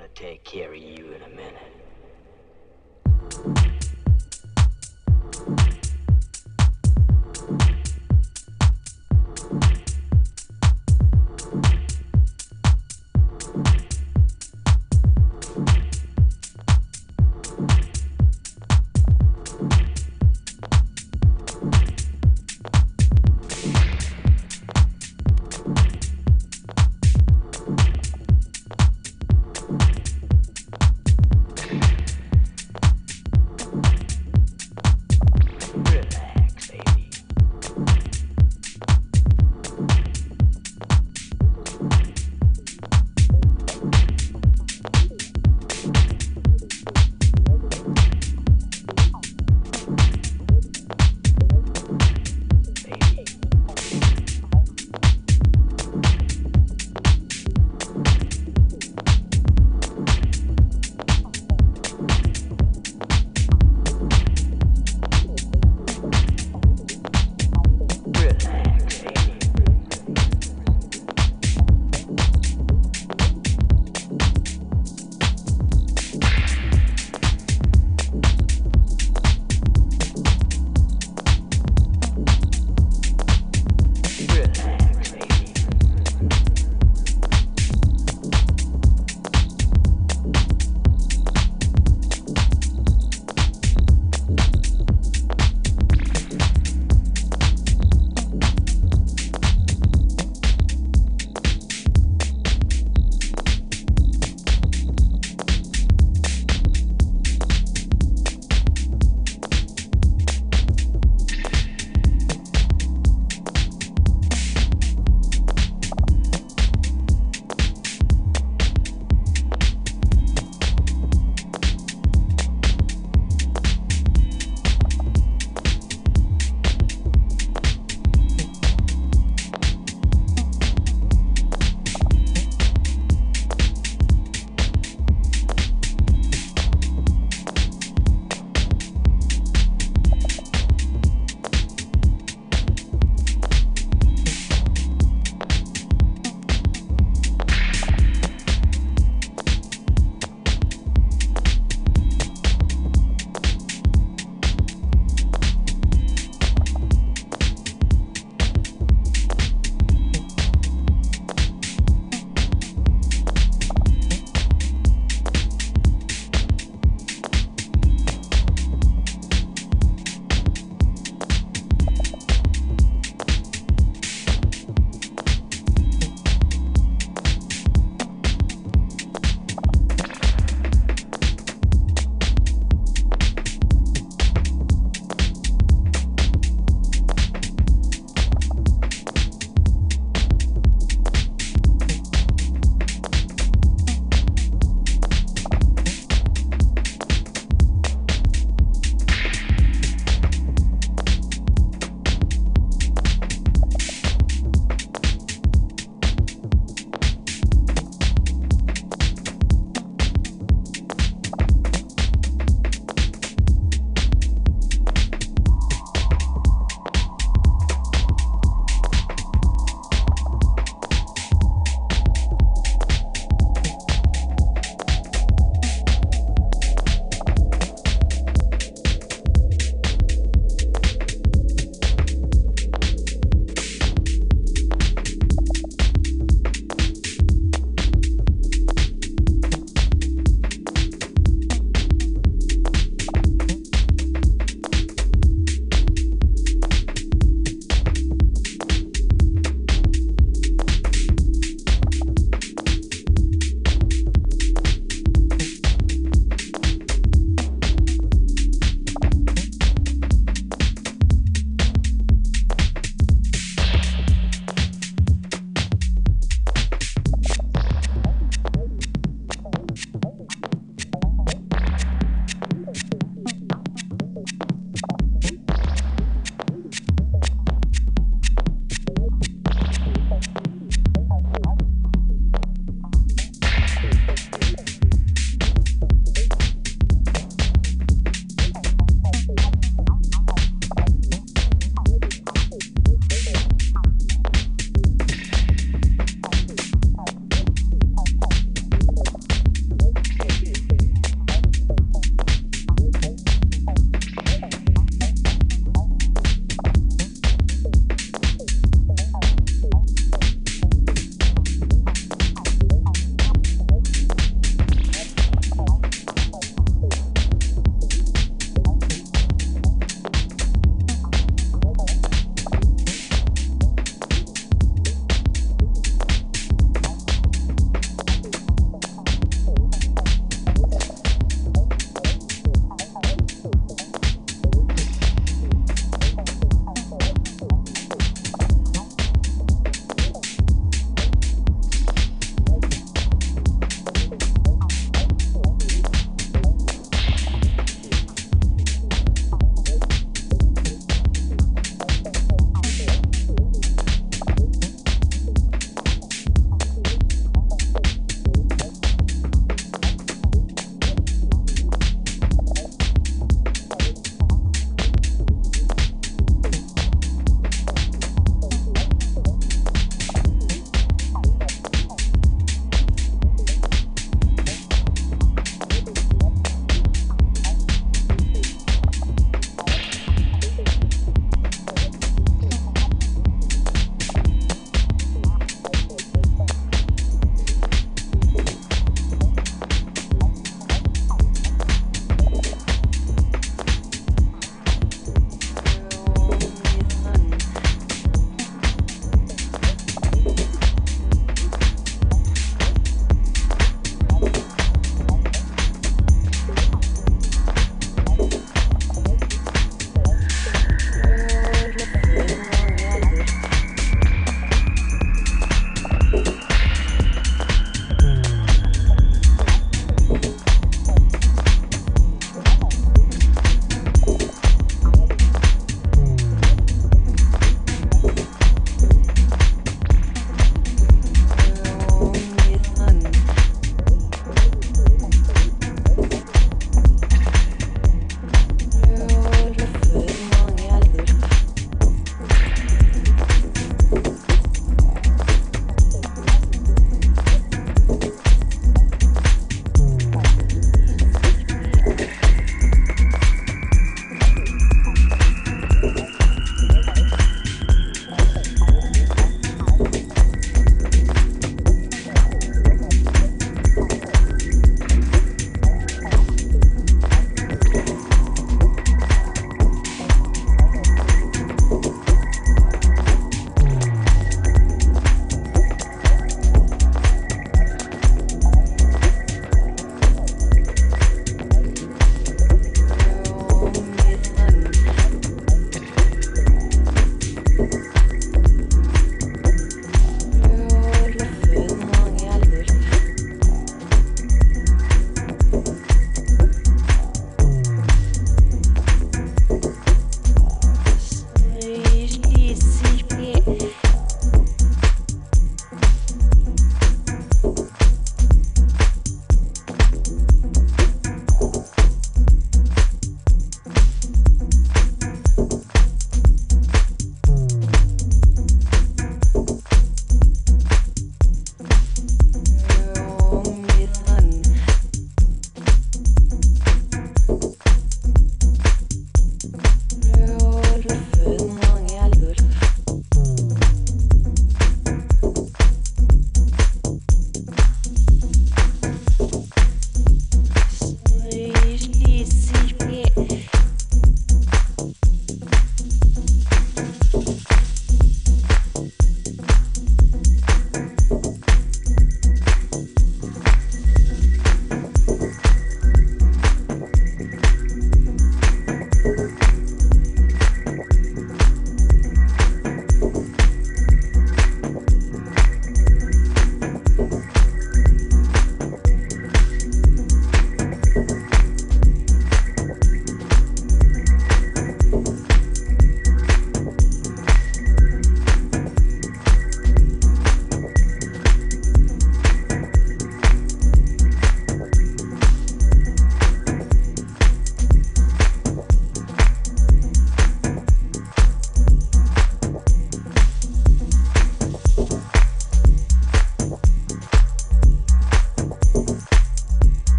Gonna take care of you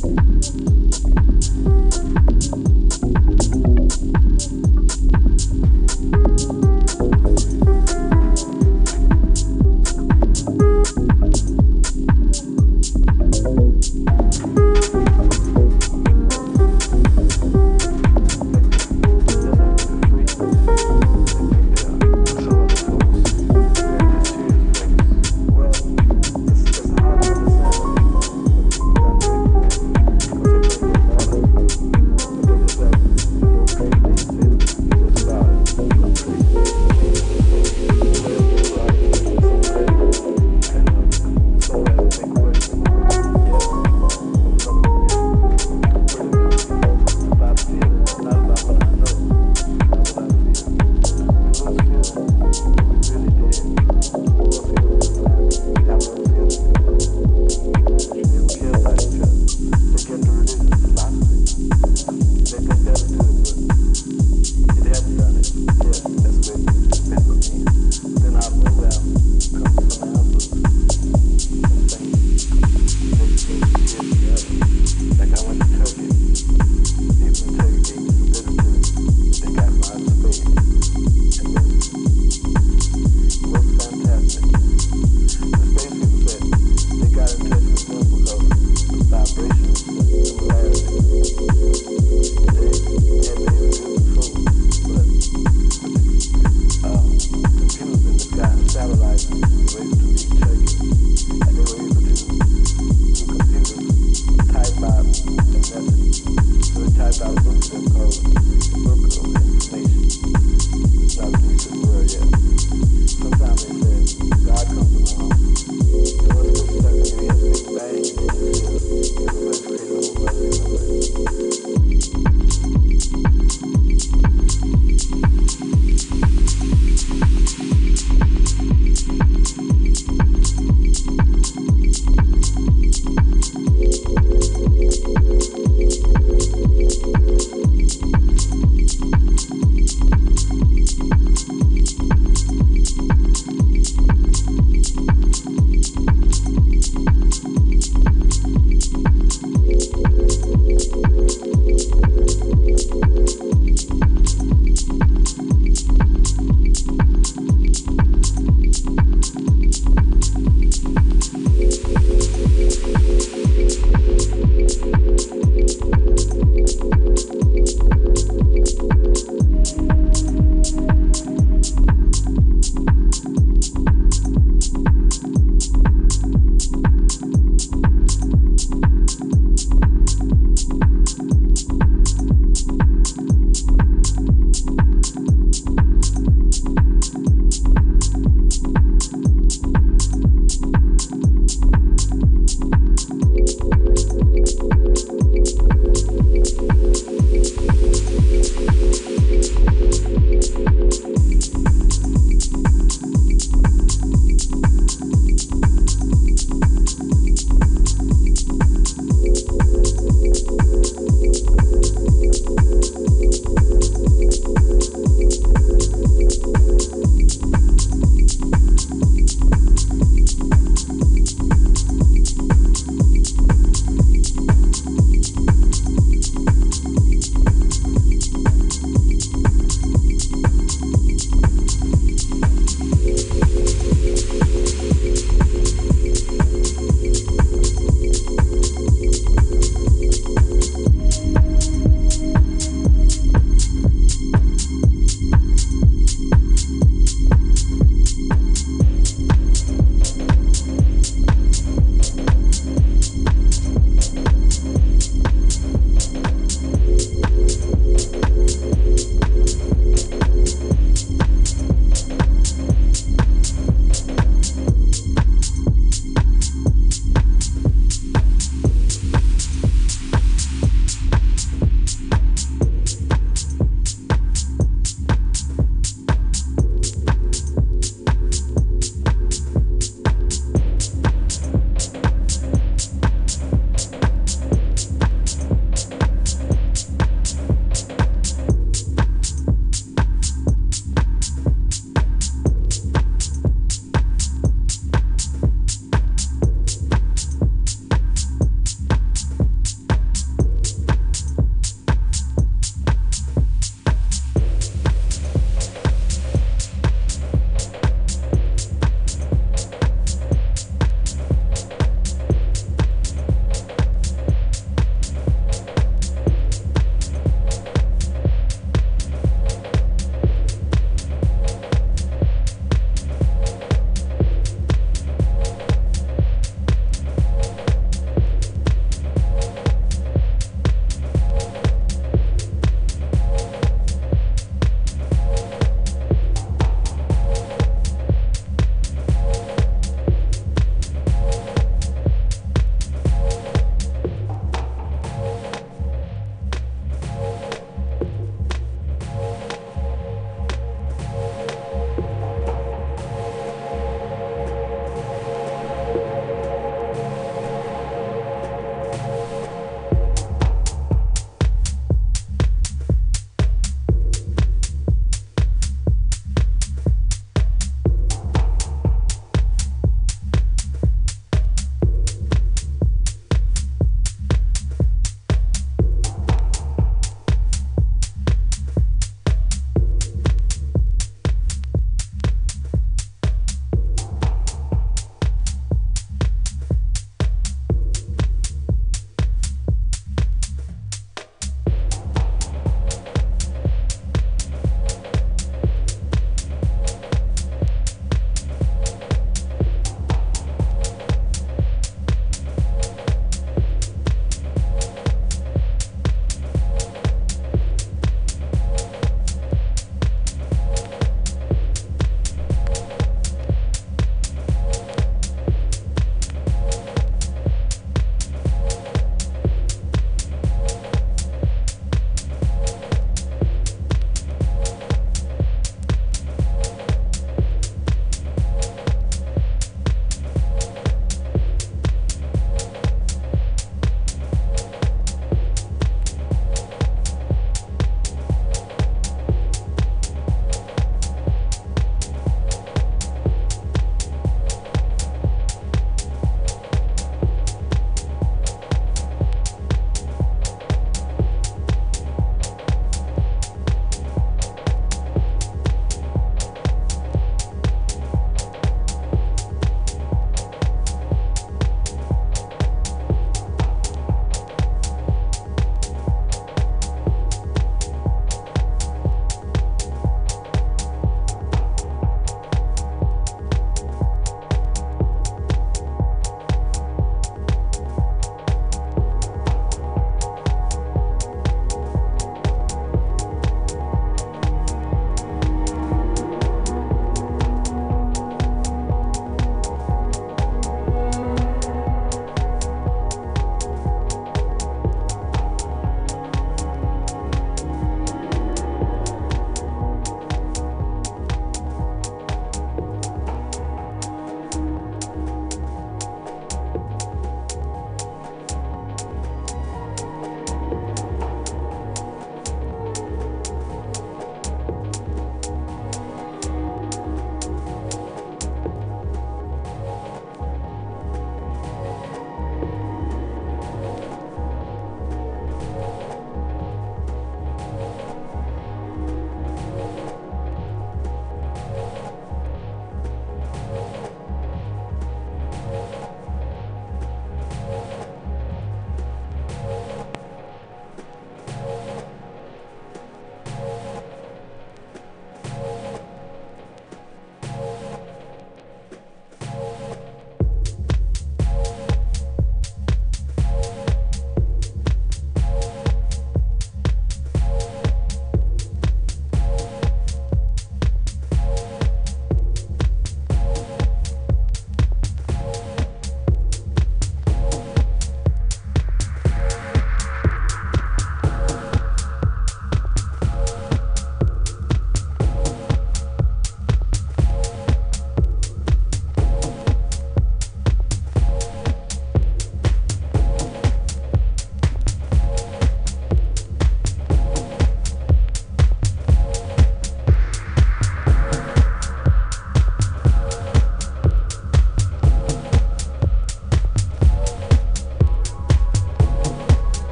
Thank you.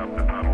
up and up.